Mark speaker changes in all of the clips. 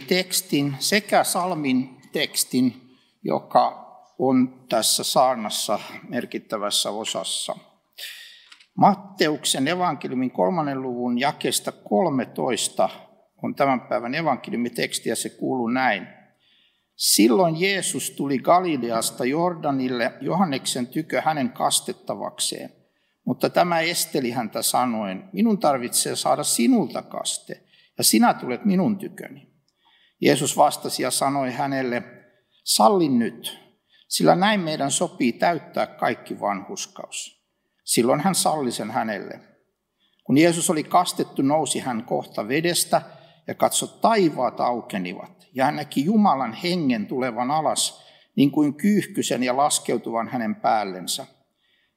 Speaker 1: tekstin sekä salmin tekstin, joka on tässä saarnassa merkittävässä osassa. Matteuksen evankeliumin kolmannen luvun jakesta 13 on tämän päivän evankeliumiteksti ja se kuuluu näin. Silloin Jeesus tuli Galileasta Jordanille Johanneksen tykö hänen kastettavakseen. Mutta tämä esteli häntä sanoen, minun tarvitsee saada sinulta kaste, ja sinä tulet minun tyköni. Jeesus vastasi ja sanoi hänelle, sallin nyt, sillä näin meidän sopii täyttää kaikki vanhuskaus. Silloin hän salli sen hänelle. Kun Jeesus oli kastettu, nousi hän kohta vedestä ja katso taivaat aukenivat. Ja hän näki Jumalan hengen tulevan alas, niin kuin kyyhkysen ja laskeutuvan hänen päällensä.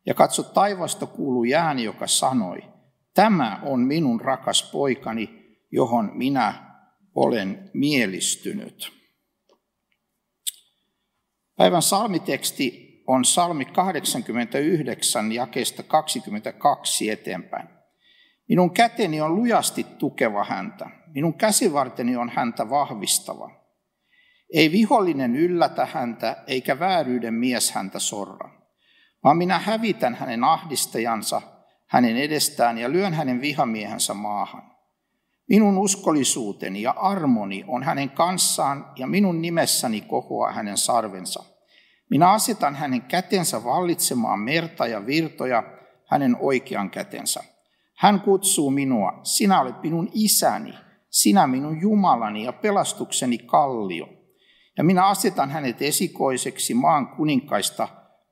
Speaker 1: Ja katso taivasta kuuluu ääni, joka sanoi, tämä on minun rakas poikani, johon minä olen mielistynyt. Päivän salmiteksti on salmi 89 jakeesta 22 eteenpäin. Minun käteni on lujasti tukeva häntä. Minun käsivarteni on häntä vahvistava. Ei vihollinen yllätä häntä, eikä vääryyden mies häntä sorra, vaan minä hävitän hänen ahdistajansa hänen edestään ja lyön hänen vihamiehensä maahan. Minun uskollisuuteni ja armoni on hänen kanssaan ja minun nimessäni kohoaa hänen sarvensa. Minä asetan hänen kätensä vallitsemaan merta ja virtoja hänen oikean kätensä. Hän kutsuu minua, sinä olet minun isäni, sinä minun Jumalani ja pelastukseni kallio. Ja minä asetan hänet esikoiseksi maan kuninkaista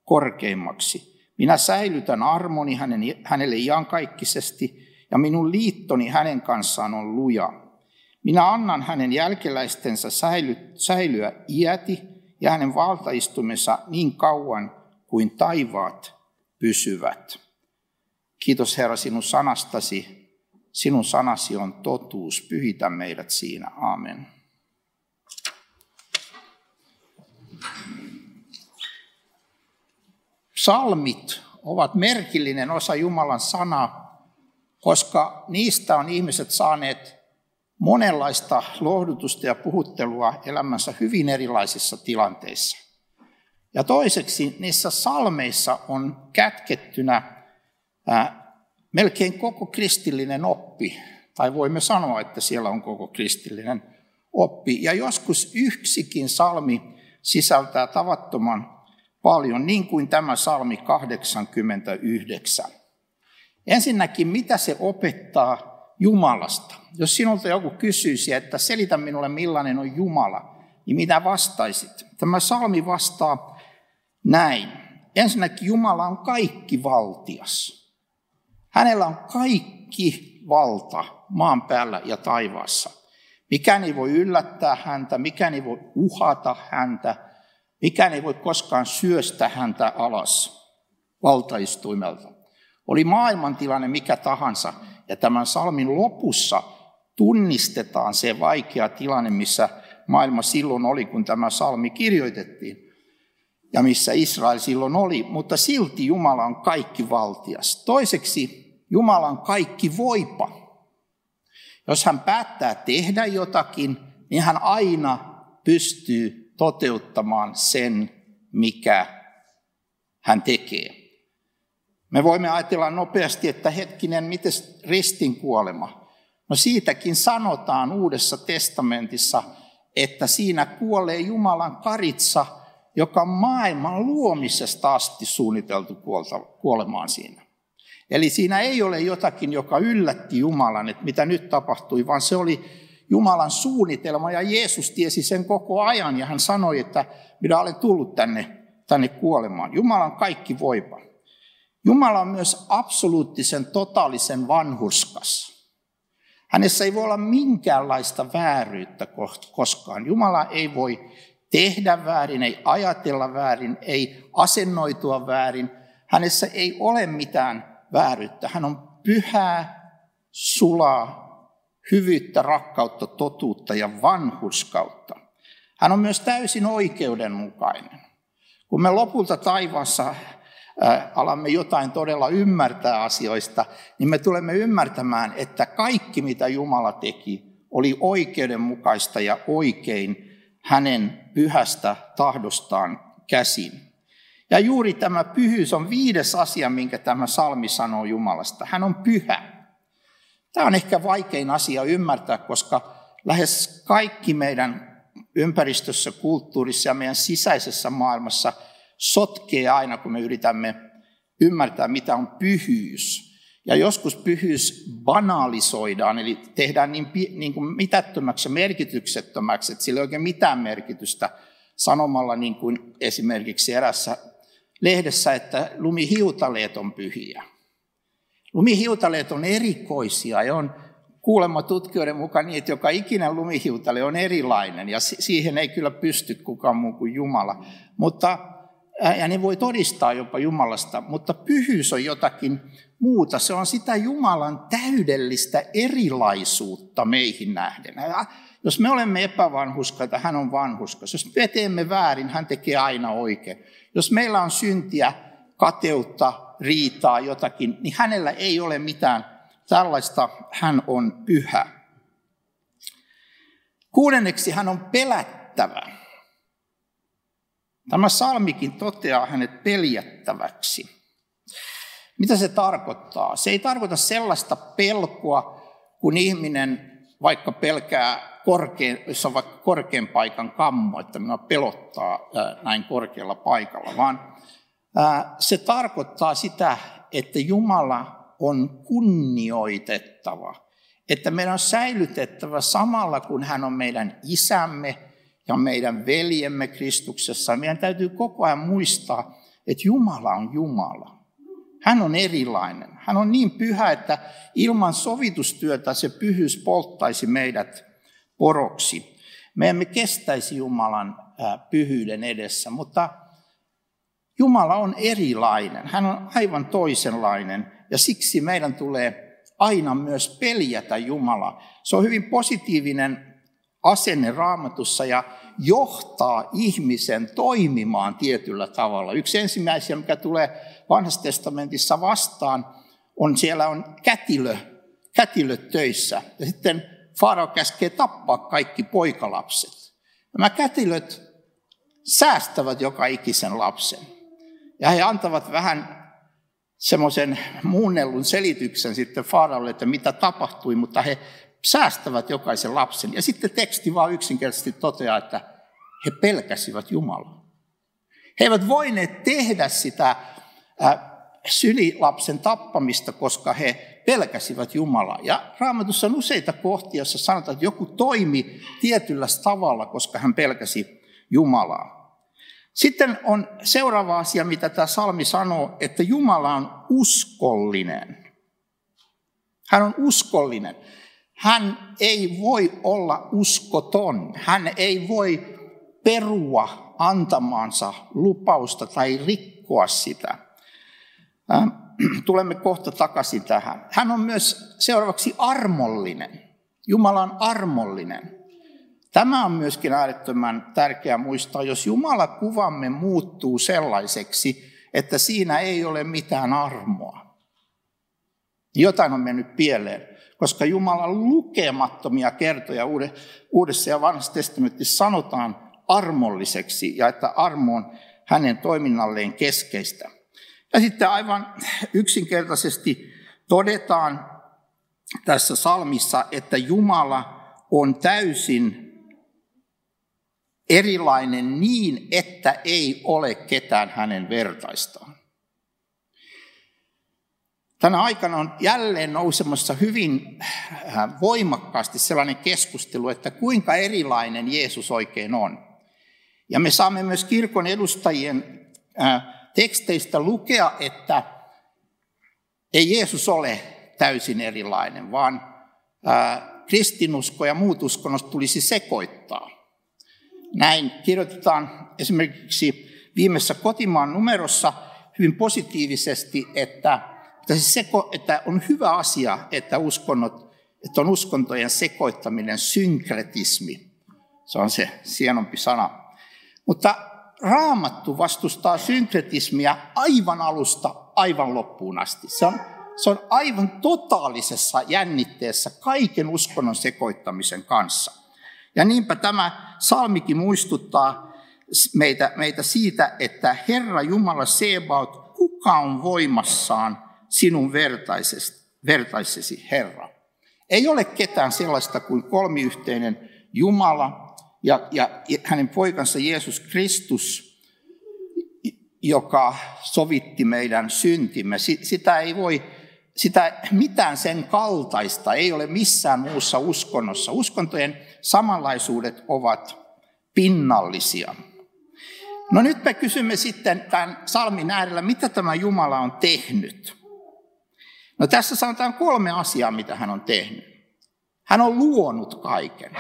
Speaker 1: korkeimmaksi. Minä säilytän armoni hänen, hänelle iankaikkisesti ja minun liittoni hänen kanssaan on luja. Minä annan hänen jälkeläistensä säily, säilyä iäti ja hänen valtaistumensa niin kauan kuin taivaat pysyvät. Kiitos Herra sinun sanastasi. Sinun sanasi on totuus. Pyhitä meidät siinä. Amen. Psalmit ovat merkillinen osa Jumalan sanaa, koska niistä on ihmiset saaneet monenlaista lohdutusta ja puhuttelua elämänsä hyvin erilaisissa tilanteissa. Ja toiseksi niissä salmeissa on kätkettynä ää, melkein koko kristillinen oppi, tai voimme sanoa, että siellä on koko kristillinen oppi. Ja joskus yksikin salmi sisältää tavattoman paljon, niin kuin tämä salmi 89. Ensinnäkin, mitä se opettaa Jumalasta? Jos sinulta joku kysyisi, että selitä minulle millainen on Jumala, niin mitä vastaisit? Tämä salmi vastaa näin. Ensinnäkin Jumala on kaikki valtias. Hänellä on kaikki valta maan päällä ja taivaassa. Mikään ei voi yllättää häntä, mikään ei voi uhata häntä, mikään ei voi koskaan syöstä häntä alas valtaistuimelta. Oli maailmantilanne mikä tahansa, ja tämän salmin lopussa tunnistetaan se vaikea tilanne, missä maailma silloin oli, kun tämä salmi kirjoitettiin, ja missä Israel silloin oli, mutta silti Jumala on kaikki valtias. Toiseksi Jumala on kaikki voipa. Jos hän päättää tehdä jotakin, niin hän aina pystyy toteuttamaan sen, mikä hän tekee. Me voimme ajatella nopeasti, että hetkinen, miten ristin kuolema? No siitäkin sanotaan Uudessa testamentissa, että siinä kuolee Jumalan karitsa, joka on maailman luomisesta asti suunniteltu kuolemaan siinä. Eli siinä ei ole jotakin, joka yllätti Jumalan, että mitä nyt tapahtui, vaan se oli Jumalan suunnitelma ja Jeesus tiesi sen koko ajan ja hän sanoi, että minä olen tullut tänne, tänne kuolemaan. Jumala on kaikki voipa. Jumala on myös absoluuttisen totaalisen vanhurskas. Hänessä ei voi olla minkäänlaista vääryyttä koskaan. Jumala ei voi tehdä väärin, ei ajatella väärin, ei asennoitua väärin. Hänessä ei ole mitään vääryyttä. Hän on pyhää, sulaa, hyvyyttä, rakkautta, totuutta ja vanhurskautta. Hän on myös täysin oikeudenmukainen. Kun me lopulta taivaassa alamme jotain todella ymmärtää asioista, niin me tulemme ymmärtämään, että kaikki mitä Jumala teki oli oikeudenmukaista ja oikein hänen pyhästä tahdostaan käsin. Ja juuri tämä pyhyys on viides asia, minkä tämä salmi sanoo Jumalasta. Hän on pyhä. Tämä on ehkä vaikein asia ymmärtää, koska lähes kaikki meidän ympäristössä, kulttuurissa ja meidän sisäisessä maailmassa sotkee aina, kun me yritämme ymmärtää, mitä on pyhyys. Ja joskus pyhyys banalisoidaan, eli tehdään niin, niin kuin mitättömäksi ja merkityksettömäksi, että sillä ei oikein mitään merkitystä sanomalla niin kuin esimerkiksi erässä lehdessä, että lumihiutaleet on pyhiä. Lumihiutaleet on erikoisia ja on kuulemma tutkijoiden mukaan niin, että joka ikinen lumihiutale on erilainen ja siihen ei kyllä pysty kukaan muu kuin Jumala. Mutta, ja ne voi todistaa jopa Jumalasta, mutta pyhyys on jotakin muuta. Se on sitä Jumalan täydellistä erilaisuutta meihin nähden. Jos me olemme epävanhuskaita, hän on vanhuskas. Jos me teemme väärin, hän tekee aina oikein. Jos meillä on syntiä, kateutta, riitaa, jotakin, niin hänellä ei ole mitään tällaista. Hän on pyhä. Kuudenneksi hän on pelättävä. Tämä salmikin toteaa hänet peljättäväksi. Mitä se tarkoittaa? Se ei tarkoita sellaista pelkoa, kun ihminen vaikka pelkää korkean, jos on vaikka korkean paikan kammo, että minua pelottaa näin korkealla paikalla, vaan se tarkoittaa sitä, että Jumala on kunnioitettava, että meidän on säilytettävä samalla, kun hän on meidän isämme ja meidän veljemme Kristuksessa. Meidän täytyy koko ajan muistaa, että Jumala on Jumala. Hän on erilainen. Hän on niin pyhä, että ilman sovitustyötä se pyhyys polttaisi meidät poroksi. Me emme kestäisi Jumalan pyhyyden edessä, mutta Jumala on erilainen. Hän on aivan toisenlainen ja siksi meidän tulee aina myös peljätä Jumalaa. Se on hyvin positiivinen asenne raamatussa ja johtaa ihmisen toimimaan tietyllä tavalla. Yksi ensimmäisiä, mikä tulee vanhassa testamentissa vastaan, on siellä on kätilö, kätilöt töissä. Ja sitten Farao käskee tappaa kaikki poikalapset. Nämä kätilöt säästävät joka ikisen lapsen. Ja he antavat vähän semmoisen muunnellun selityksen sitten Faaraolle, että mitä tapahtui, mutta he säästävät jokaisen lapsen. Ja sitten teksti vaan yksinkertaisesti toteaa, että he pelkäsivät Jumalaa. He eivät voineet tehdä sitä sylilapsen tappamista, koska he pelkäsivät Jumalaa. Ja raamatussa on useita kohtia, joissa sanotaan, että joku toimi tietyllä tavalla, koska hän pelkäsi Jumalaa. Sitten on seuraava asia, mitä tämä salmi sanoo, että Jumala on uskollinen. Hän on uskollinen. Hän ei voi olla uskoton. Hän ei voi perua antamaansa lupausta tai rikkoa sitä. Tulemme kohta takaisin tähän. Hän on myös seuraavaksi armollinen. Jumala on armollinen. Tämä on myöskin äärettömän tärkeää muistaa, jos Jumala kuvamme muuttuu sellaiseksi, että siinä ei ole mitään armoa. Jotain on mennyt pieleen, koska Jumala lukemattomia kertoja Uudessa ja Vanhassa testamentissa sanotaan armolliseksi ja että armo on hänen toiminnalleen keskeistä. Ja sitten aivan yksinkertaisesti todetaan tässä salmissa, että Jumala on täysin erilainen niin, että ei ole ketään hänen vertaistaan. Tänä aikana on jälleen nousemassa hyvin äh, voimakkaasti sellainen keskustelu, että kuinka erilainen Jeesus oikein on. Ja me saamme myös kirkon edustajien äh, teksteistä lukea, että ei Jeesus ole täysin erilainen, vaan äh, kristinusko ja muut uskonnot tulisi sekoittaa. Näin kirjoitetaan esimerkiksi viimeisessä kotimaan numerossa hyvin positiivisesti, että, että on hyvä asia, että, uskonnot, että on uskontojen sekoittaminen, synkretismi. Se on se sienompi sana. Mutta raamattu vastustaa synkretismiä aivan alusta aivan loppuun asti. Se on, se on aivan totaalisessa jännitteessä kaiken uskonnon sekoittamisen kanssa. Ja niinpä tämä salmikin muistuttaa meitä, meitä siitä, että Herra Jumala Sebaot, kuka on voimassaan sinun vertaisesi Herra? Ei ole ketään sellaista kuin kolmiyhteinen Jumala ja, ja hänen poikansa Jeesus Kristus, joka sovitti meidän syntimme. Sitä ei voi, sitä mitään sen kaltaista ei ole missään muussa uskonnossa. Uskontojen samanlaisuudet ovat pinnallisia. No nyt me kysymme sitten tämän salmin äärellä, mitä tämä Jumala on tehnyt. No tässä sanotaan kolme asiaa, mitä hän on tehnyt. Hän on luonut kaiken.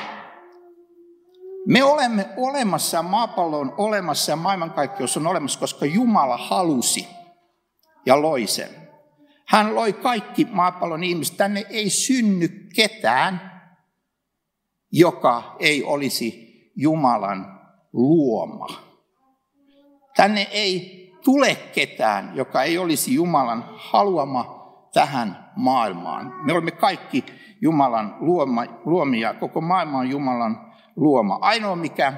Speaker 1: Me olemme olemassa ja maapallo on olemassa ja maailmankaikkeus on olemassa, koska Jumala halusi ja loi sen. Hän loi kaikki maapallon ihmiset. Tänne ei synny ketään, joka ei olisi Jumalan luoma. Tänne ei tule ketään, joka ei olisi Jumalan haluama tähän maailmaan. Me olemme kaikki Jumalan luoma, luomia, koko maailma on Jumalan luoma. Ainoa mikä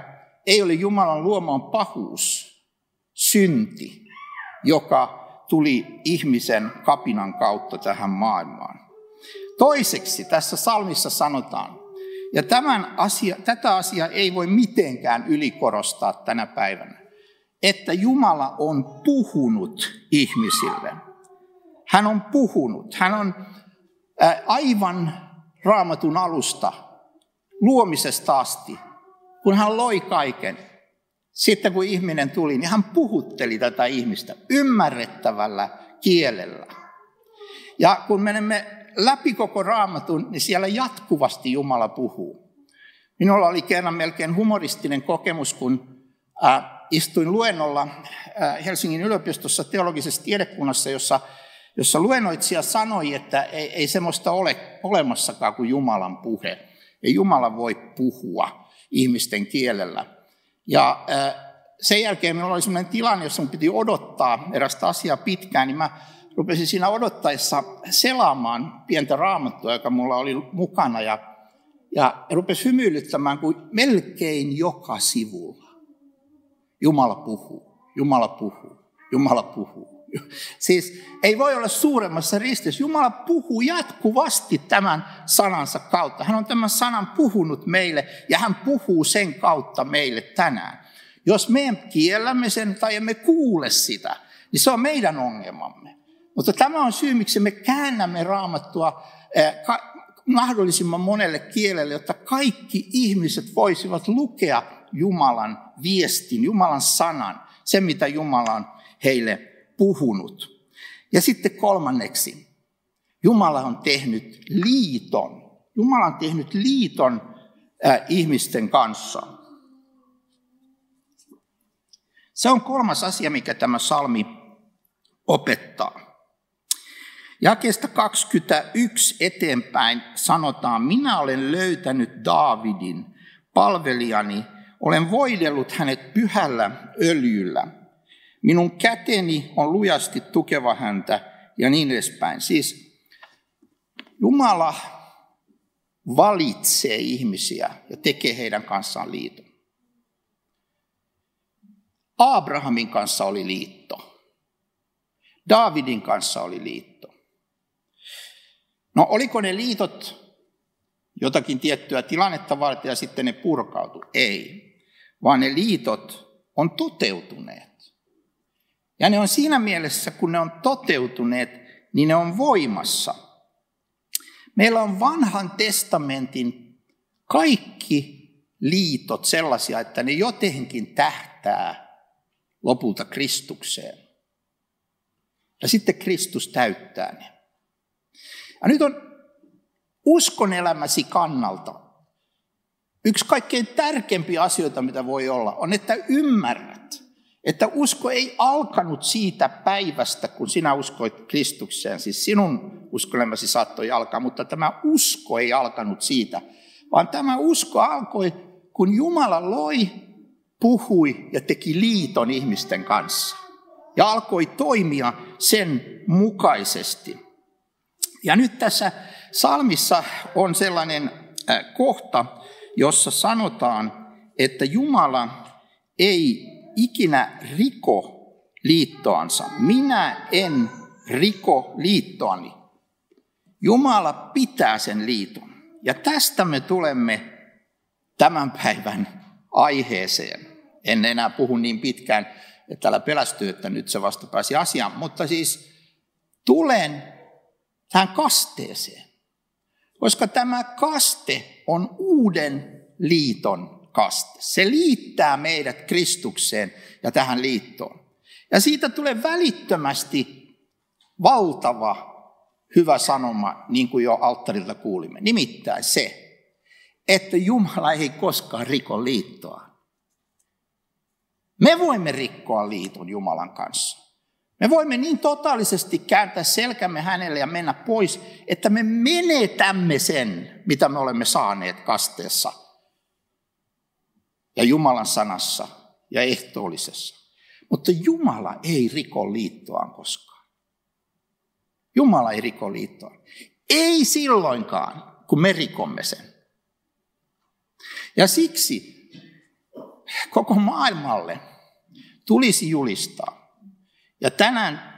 Speaker 1: ei ole Jumalan luoma on pahuus, synti, joka tuli ihmisen kapinan kautta tähän maailmaan. Toiseksi tässä salmissa sanotaan, ja tämän asia, tätä asiaa ei voi mitenkään ylikorostaa tänä päivänä, että Jumala on puhunut ihmisille. Hän on puhunut. Hän on aivan raamatun alusta luomisesta asti, kun hän loi kaiken, sitten kun ihminen tuli, niin hän puhutteli tätä ihmistä ymmärrettävällä kielellä. Ja kun menemme läpi koko raamatun, niin siellä jatkuvasti Jumala puhuu. Minulla oli kerran melkein humoristinen kokemus, kun istuin luennolla Helsingin yliopistossa teologisessa tiedekunnassa, jossa, jossa luennoitsija sanoi, että ei, ei semmoista ole olemassakaan kuin Jumalan puhe. Ei Jumala voi puhua ihmisten kielellä. Ja sen jälkeen minulla oli sellainen tilanne, jossa minun piti odottaa erästä asiaa pitkään, niin mä rupesin siinä odottaessa selaamaan pientä raamattua, joka mulla oli mukana, ja, ja rupesin hymyilyttämään kuin melkein joka sivulla. Jumala puhuu, Jumala puhuu, Jumala puhuu. Siis ei voi olla suuremmassa ristissä. Jumala puhuu jatkuvasti tämän sanansa kautta. Hän on tämän sanan puhunut meille ja hän puhuu sen kautta meille tänään. Jos me kiellämme sen tai emme kuule sitä, niin se on meidän ongelmamme. Mutta tämä on syy, miksi me käännämme raamattua eh, mahdollisimman monelle kielelle, jotta kaikki ihmiset voisivat lukea Jumalan viestin, Jumalan sanan, sen mitä Jumala on heille puhunut. Ja sitten kolmanneksi, Jumala on tehnyt liiton. Jumala on tehnyt liiton äh, ihmisten kanssa. Se on kolmas asia, mikä tämä salmi opettaa. Jakeesta 21 eteenpäin sanotaan, minä olen löytänyt Daavidin, palvelijani, olen voidellut hänet pyhällä öljyllä. Minun käteni on lujasti tukeva häntä ja niin edespäin. Siis Jumala valitsee ihmisiä ja tekee heidän kanssaan liiton. Abrahamin kanssa oli liitto. Davidin kanssa oli liitto. No oliko ne liitot jotakin tiettyä tilannetta varten ja sitten ne purkautu? Ei, vaan ne liitot on toteutuneet. Ja ne on siinä mielessä, kun ne on toteutuneet, niin ne on voimassa. Meillä on vanhan testamentin kaikki liitot sellaisia, että ne jotenkin tähtää lopulta Kristukseen. Ja sitten Kristus täyttää ne. Ja nyt on uskon elämäsi kannalta yksi kaikkein tärkeimpiä asioita, mitä voi olla, on, että ymmärrät, että usko ei alkanut siitä päivästä, kun sinä uskoit Kristukseen. Siis sinun uskolemasi saattoi alkaa, mutta tämä usko ei alkanut siitä, vaan tämä usko alkoi, kun Jumala loi puhui ja teki liiton ihmisten kanssa. Ja alkoi toimia sen mukaisesti. Ja nyt tässä salmissa on sellainen kohta, jossa sanotaan, että Jumala ei ikinä riko liittoansa. Minä en riko liittoani. Jumala pitää sen liiton. Ja tästä me tulemme tämän päivän aiheeseen. En enää puhu niin pitkään, että täällä pelästyy, että nyt se vasta pääsi asiaan. Mutta siis tulen tähän kasteeseen. Koska tämä kaste on uuden liiton kaste. Se liittää meidät Kristukseen ja tähän liittoon. Ja siitä tulee välittömästi valtava hyvä sanoma, niin kuin jo alttarilta kuulimme. Nimittäin se, että Jumala ei koskaan riko liittoa. Me voimme rikkoa liiton Jumalan kanssa. Me voimme niin totaalisesti kääntää selkämme hänelle ja mennä pois, että me menetämme sen, mitä me olemme saaneet kasteessa ja Jumalan sanassa ja ehtoollisessa. Mutta Jumala ei riko liittoaan koskaan. Jumala ei riko liittoa. Ei silloinkaan, kun me rikomme sen. Ja siksi koko maailmalle tulisi julistaa. Ja tänään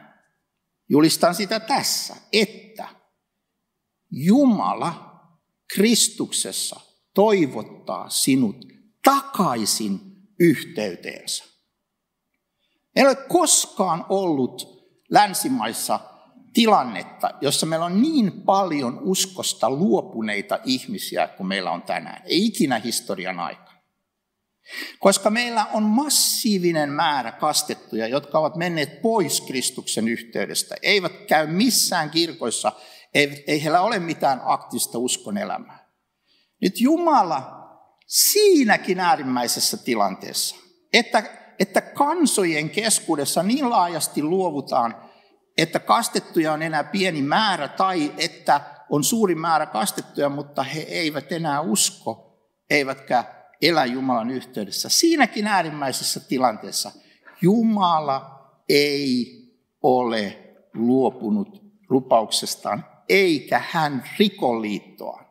Speaker 1: julistan sitä tässä, että Jumala Kristuksessa toivottaa sinut takaisin yhteyteensä. Ei ole koskaan ollut länsimaissa tilannetta, jossa meillä on niin paljon uskosta luopuneita ihmisiä kuin meillä on tänään. Ei ikinä historian aikana. Koska meillä on massiivinen määrä kastettuja, jotka ovat menneet pois Kristuksen yhteydestä, eivät käy missään kirkoissa, ei, ei heillä ole mitään aktiivista uskon elämää. Nyt Jumala siinäkin äärimmäisessä tilanteessa, että, että kansojen keskuudessa niin laajasti luovutaan että kastettuja on enää pieni määrä tai että on suuri määrä kastettuja, mutta he eivät enää usko, eivätkä elä Jumalan yhteydessä. Siinäkin äärimmäisessä tilanteessa Jumala ei ole luopunut lupauksestaan, eikä hän riko liittoa.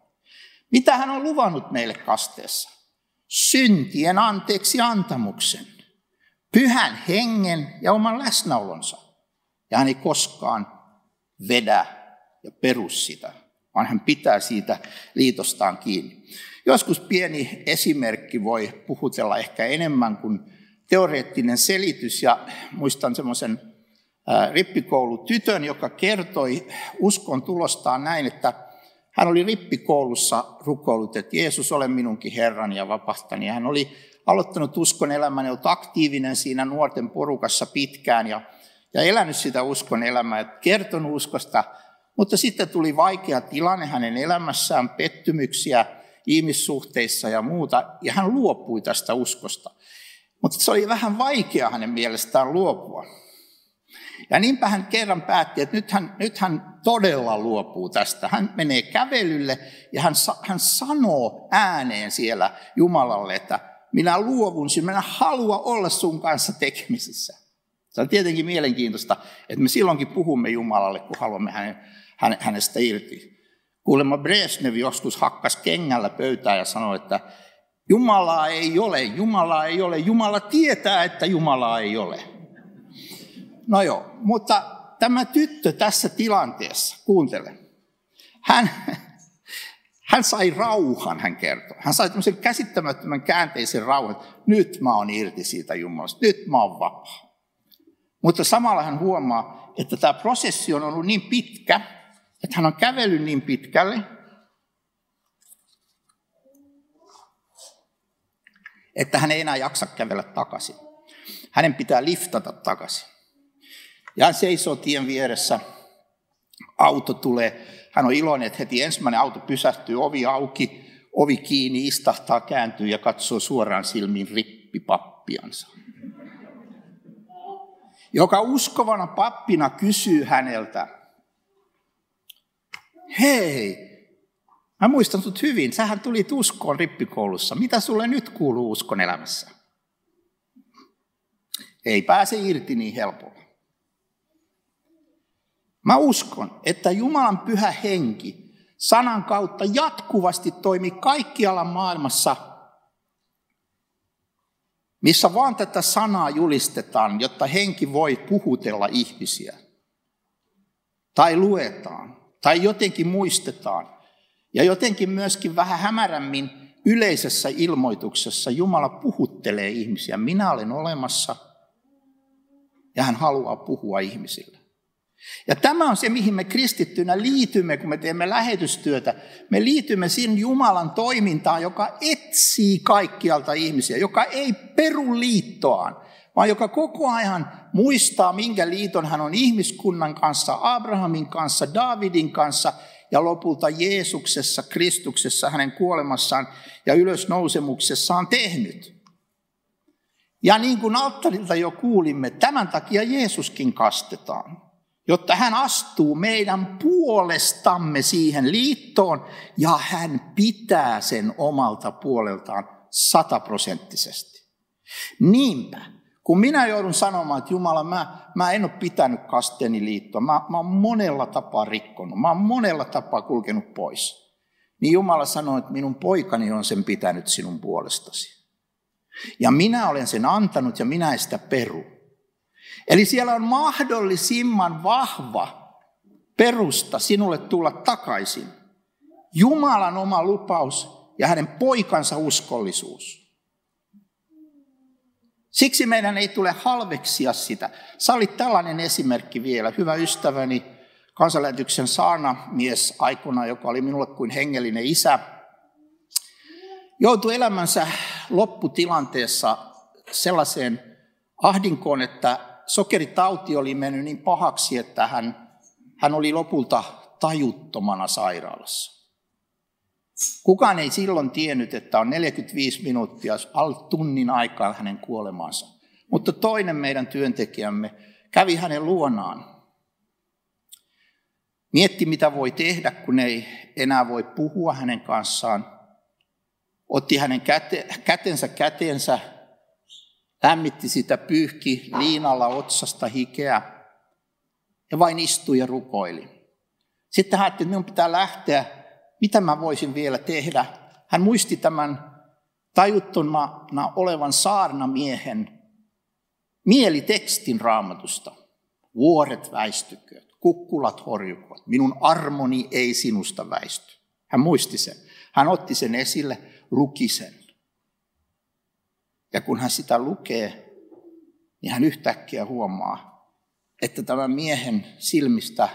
Speaker 1: Mitä hän on luvannut meille kasteessa? Syntien anteeksi antamuksen, pyhän hengen ja oman läsnäolonsa. Ja hän ei koskaan vedä ja perus sitä, vaan hän pitää siitä liitostaan kiinni. Joskus pieni esimerkki voi puhutella ehkä enemmän kuin teoreettinen selitys. Ja muistan semmoisen rippikoulutytön, joka kertoi uskon tulostaan näin, että hän oli rippikoulussa rukoillut, että Jeesus ole minunkin Herrani ja vapahtani. Hän oli aloittanut uskon elämän ja ollut aktiivinen siinä nuorten porukassa pitkään. Ja ja elänyt sitä uskon elämää, kertonut uskosta, mutta sitten tuli vaikea tilanne hänen elämässään, pettymyksiä ihmissuhteissa ja muuta, ja hän luopui tästä uskosta. Mutta se oli vähän vaikea hänen mielestään luopua. Ja niinpä hän kerran päätti, että nyt hän, nyt hän todella luopuu tästä. Hän menee kävelylle ja hän, hän sanoo ääneen siellä Jumalalle, että minä luovun, minä en halua olla sun kanssa tekemisissä. Se on tietenkin mielenkiintoista, että me silloinkin puhumme Jumalalle, kun haluamme hänen, hänestä irti. Kuulemma Brezhnev joskus hakkas kengällä pöytää ja sanoi, että Jumalaa ei ole, Jumalaa ei ole, Jumala tietää, että Jumalaa ei ole. No joo, mutta tämä tyttö tässä tilanteessa, kuuntele, hän, hän sai rauhan, hän kertoi. Hän sai tämmöisen käsittämättömän käänteisen rauhan, nyt mä oon irti siitä Jumalasta, nyt mä oon vapaa. Mutta samalla hän huomaa, että tämä prosessi on ollut niin pitkä, että hän on kävellyt niin pitkälle, että hän ei enää jaksa kävellä takaisin. Hänen pitää liftata takaisin. Ja hän seisoo tien vieressä, auto tulee, hän on iloinen, että heti ensimmäinen auto pysähtyy, ovi auki, ovi kiinni, istahtaa, kääntyy ja katsoo suoraan silmiin rippipappiansa. Joka uskovana pappina kysyy häneltä, hei, mä muistan sut hyvin, sähän tuli uskoon rippikoulussa, mitä sulle nyt kuuluu uskon elämässä? Ei pääse irti niin helpolla. Mä uskon, että Jumalan pyhä henki sanan kautta jatkuvasti toimii kaikkialla maailmassa, missä vaan tätä sanaa julistetaan, jotta henki voi puhutella ihmisiä. Tai luetaan, tai jotenkin muistetaan. Ja jotenkin myöskin vähän hämärämmin yleisessä ilmoituksessa Jumala puhuttelee ihmisiä. Minä olen olemassa ja hän haluaa puhua ihmisille. Ja tämä on se, mihin me kristittynä liitymme, kun me teemme lähetystyötä. Me liitymme sin Jumalan toimintaan, joka etsii kaikkialta ihmisiä, joka ei peru liittoaan, vaan joka koko ajan muistaa, minkä liiton hän on ihmiskunnan kanssa, Abrahamin kanssa, Davidin kanssa ja lopulta Jeesuksessa, Kristuksessa, hänen kuolemassaan ja ylösnousemuksessaan tehnyt. Ja niin kuin alttarilta jo kuulimme, tämän takia Jeesuskin kastetaan jotta hän astuu meidän puolestamme siihen liittoon ja hän pitää sen omalta puoleltaan sataprosenttisesti. Niinpä, kun minä joudun sanomaan, että Jumala, mä, mä en ole pitänyt kasteeni liittoa, mä, mä oon monella tapaa rikkonut, mä oon monella tapaa kulkenut pois, niin Jumala sanoi, että minun poikani on sen pitänyt sinun puolestasi. Ja minä olen sen antanut ja minä en sitä peru. Eli siellä on mahdollisimman vahva perusta sinulle tulla takaisin. Jumalan oma lupaus ja hänen poikansa uskollisuus. Siksi meidän ei tule halveksia sitä. Sä olit tällainen esimerkki vielä. Hyvä ystäväni, kansanlähetyksen saana mies aikuna, joka oli minulle kuin hengellinen isä, joutui elämänsä lopputilanteessa sellaiseen ahdinkoon, että sokeritauti oli mennyt niin pahaksi, että hän, hän oli lopulta tajuttomana sairaalassa. Kukaan ei silloin tiennyt, että on 45 minuuttia, alle tunnin aikaa hänen kuolemansa. Mutta toinen meidän työntekijämme kävi hänen luonaan. Mietti, mitä voi tehdä, kun ei enää voi puhua hänen kanssaan. Otti hänen käte, kätensä käteensä lämmitti sitä pyyhki liinalla otsasta hikeä ja vain istui ja rukoili. Sitten hän ajatteli, että minun pitää lähteä, mitä mä voisin vielä tehdä. Hän muisti tämän tajuttomana olevan saarnamiehen mielitekstin raamatusta. Vuoret väistykööt, kukkulat horjukoot, minun armoni ei sinusta väisty. Hän muisti sen. Hän otti sen esille, luki sen. Ja kun hän sitä lukee, niin hän yhtäkkiä huomaa, että tämän miehen silmistä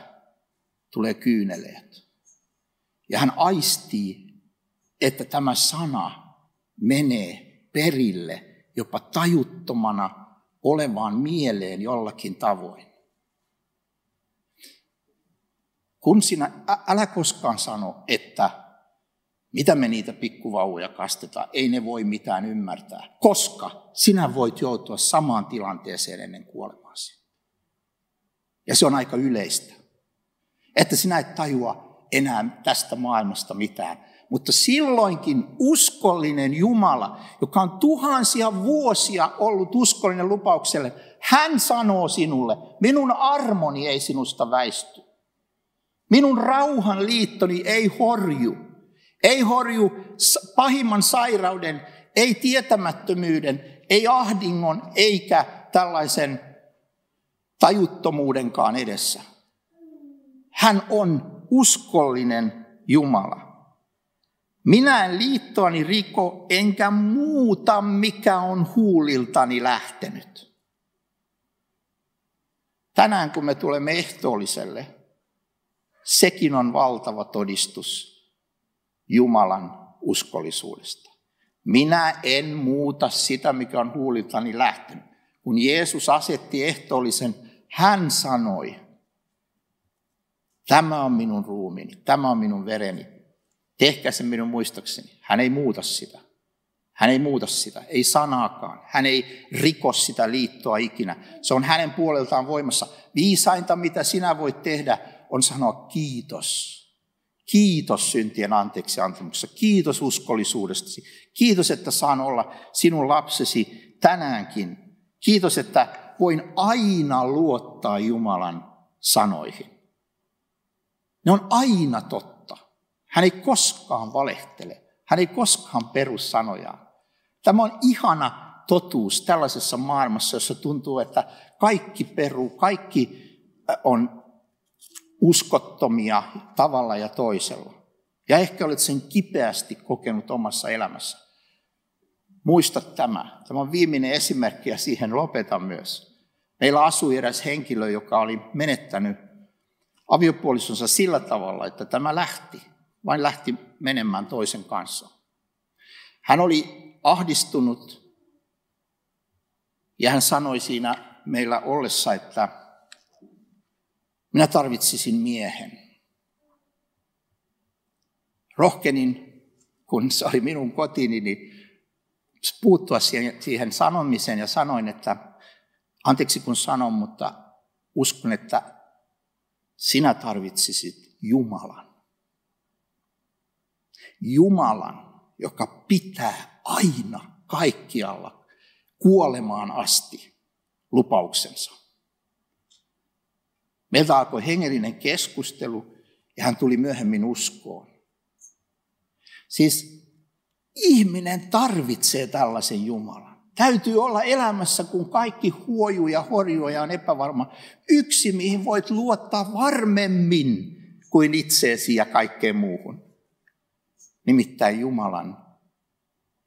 Speaker 1: tulee kyyneleet. Ja hän aistii, että tämä sana menee perille jopa tajuttomana olevaan mieleen jollakin tavoin. Kun sinä, älä koskaan sano, että mitä me niitä pikkuvauvoja kastetaan? Ei ne voi mitään ymmärtää, koska sinä voit joutua samaan tilanteeseen ennen kuolemaasi. Ja se on aika yleistä. Että sinä et tajua enää tästä maailmasta mitään. Mutta silloinkin uskollinen Jumala, joka on tuhansia vuosia ollut uskollinen lupaukselle, hän sanoo sinulle, minun armoni ei sinusta väisty. Minun rauhan liittoni ei horju. Ei horju pahimman sairauden, ei tietämättömyyden, ei ahdingon eikä tällaisen tajuttomuudenkaan edessä. Hän on uskollinen Jumala. Minä en liittoani riko, enkä muuta, mikä on huuliltani lähtenyt. Tänään kun me tulemme ehtoolliselle, sekin on valtava todistus Jumalan uskollisuudesta. Minä en muuta sitä, mikä on huuliltani lähtenyt. Kun Jeesus asetti ehtoollisen, hän sanoi, tämä on minun ruumiini, tämä on minun vereni, tehkää se minun muistokseni. Hän ei muuta sitä. Hän ei muuta sitä, ei sanaakaan. Hän ei riko sitä liittoa ikinä. Se on hänen puoleltaan voimassa. Viisainta, mitä sinä voit tehdä, on sanoa kiitos. Kiitos syntien anteeksi antamuksessa. Kiitos uskollisuudestasi. Kiitos, että saan olla sinun lapsesi tänäänkin. Kiitos, että voin aina luottaa Jumalan sanoihin. Ne on aina totta. Hän ei koskaan valehtele. Hän ei koskaan peru sanojaan. Tämä on ihana totuus tällaisessa maailmassa, jossa tuntuu, että kaikki peruu, kaikki on uskottomia tavalla ja toisella. Ja ehkä olet sen kipeästi kokenut omassa elämässä. Muista tämä. Tämä on viimeinen esimerkki ja siihen lopetan myös. Meillä asui eräs henkilö, joka oli menettänyt aviopuolisonsa sillä tavalla, että tämä lähti, vain lähti menemään toisen kanssa. Hän oli ahdistunut ja hän sanoi siinä meillä ollessa, että minä tarvitsisin miehen. Rohkenin, kun se oli minun kotini, niin puuttua siihen sanomiseen ja sanoin, että anteeksi kun sanon, mutta uskon, että sinä tarvitsisit Jumalan. Jumalan, joka pitää aina kaikkialla kuolemaan asti lupauksensa. Meiltä alkoi hengellinen keskustelu ja hän tuli myöhemmin uskoon. Siis ihminen tarvitsee tällaisen Jumalan. Täytyy olla elämässä, kun kaikki huoju ja horjuu ja on epävarma. Yksi, mihin voit luottaa varmemmin kuin itseesi ja kaikkeen muuhun. Nimittäin Jumalan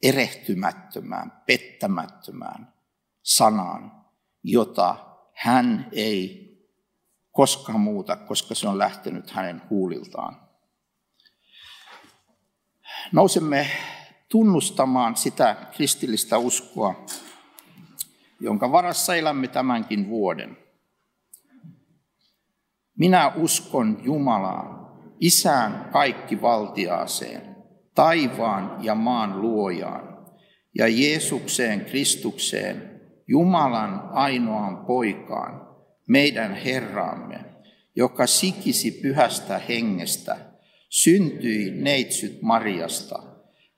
Speaker 1: erehtymättömään, pettämättömään sanaan, jota hän ei koskaan muuta, koska se on lähtenyt hänen huuliltaan. Nousemme tunnustamaan sitä kristillistä uskoa, jonka varassa elämme tämänkin vuoden. Minä uskon Jumalaan, Isään kaikki valtiaaseen, taivaan ja maan luojaan, ja Jeesukseen Kristukseen, Jumalan ainoaan poikaan, meidän Herraamme, joka sikisi pyhästä hengestä, syntyi neitsyt Mariasta,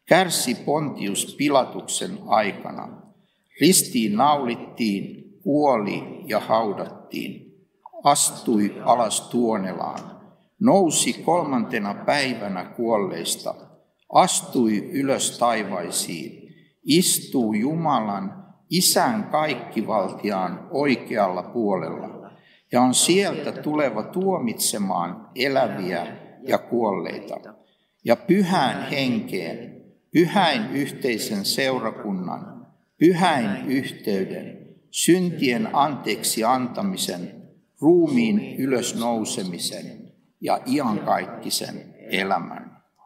Speaker 1: kärsi Pontius Pilatuksen aikana, ristiin naulittiin, kuoli ja haudattiin, astui alas tuonelaan, nousi kolmantena päivänä kuolleista, astui ylös taivaisiin, istuu Jumalan Isän kaikkivaltiaan oikealla puolella ja on sieltä tuleva tuomitsemaan eläviä ja kuolleita. Ja pyhään henkeen, pyhäin yhteisen seurakunnan, pyhäin yhteyden, syntien anteeksi antamisen, ruumiin ylösnousemisen ja iankaikkisen elämän.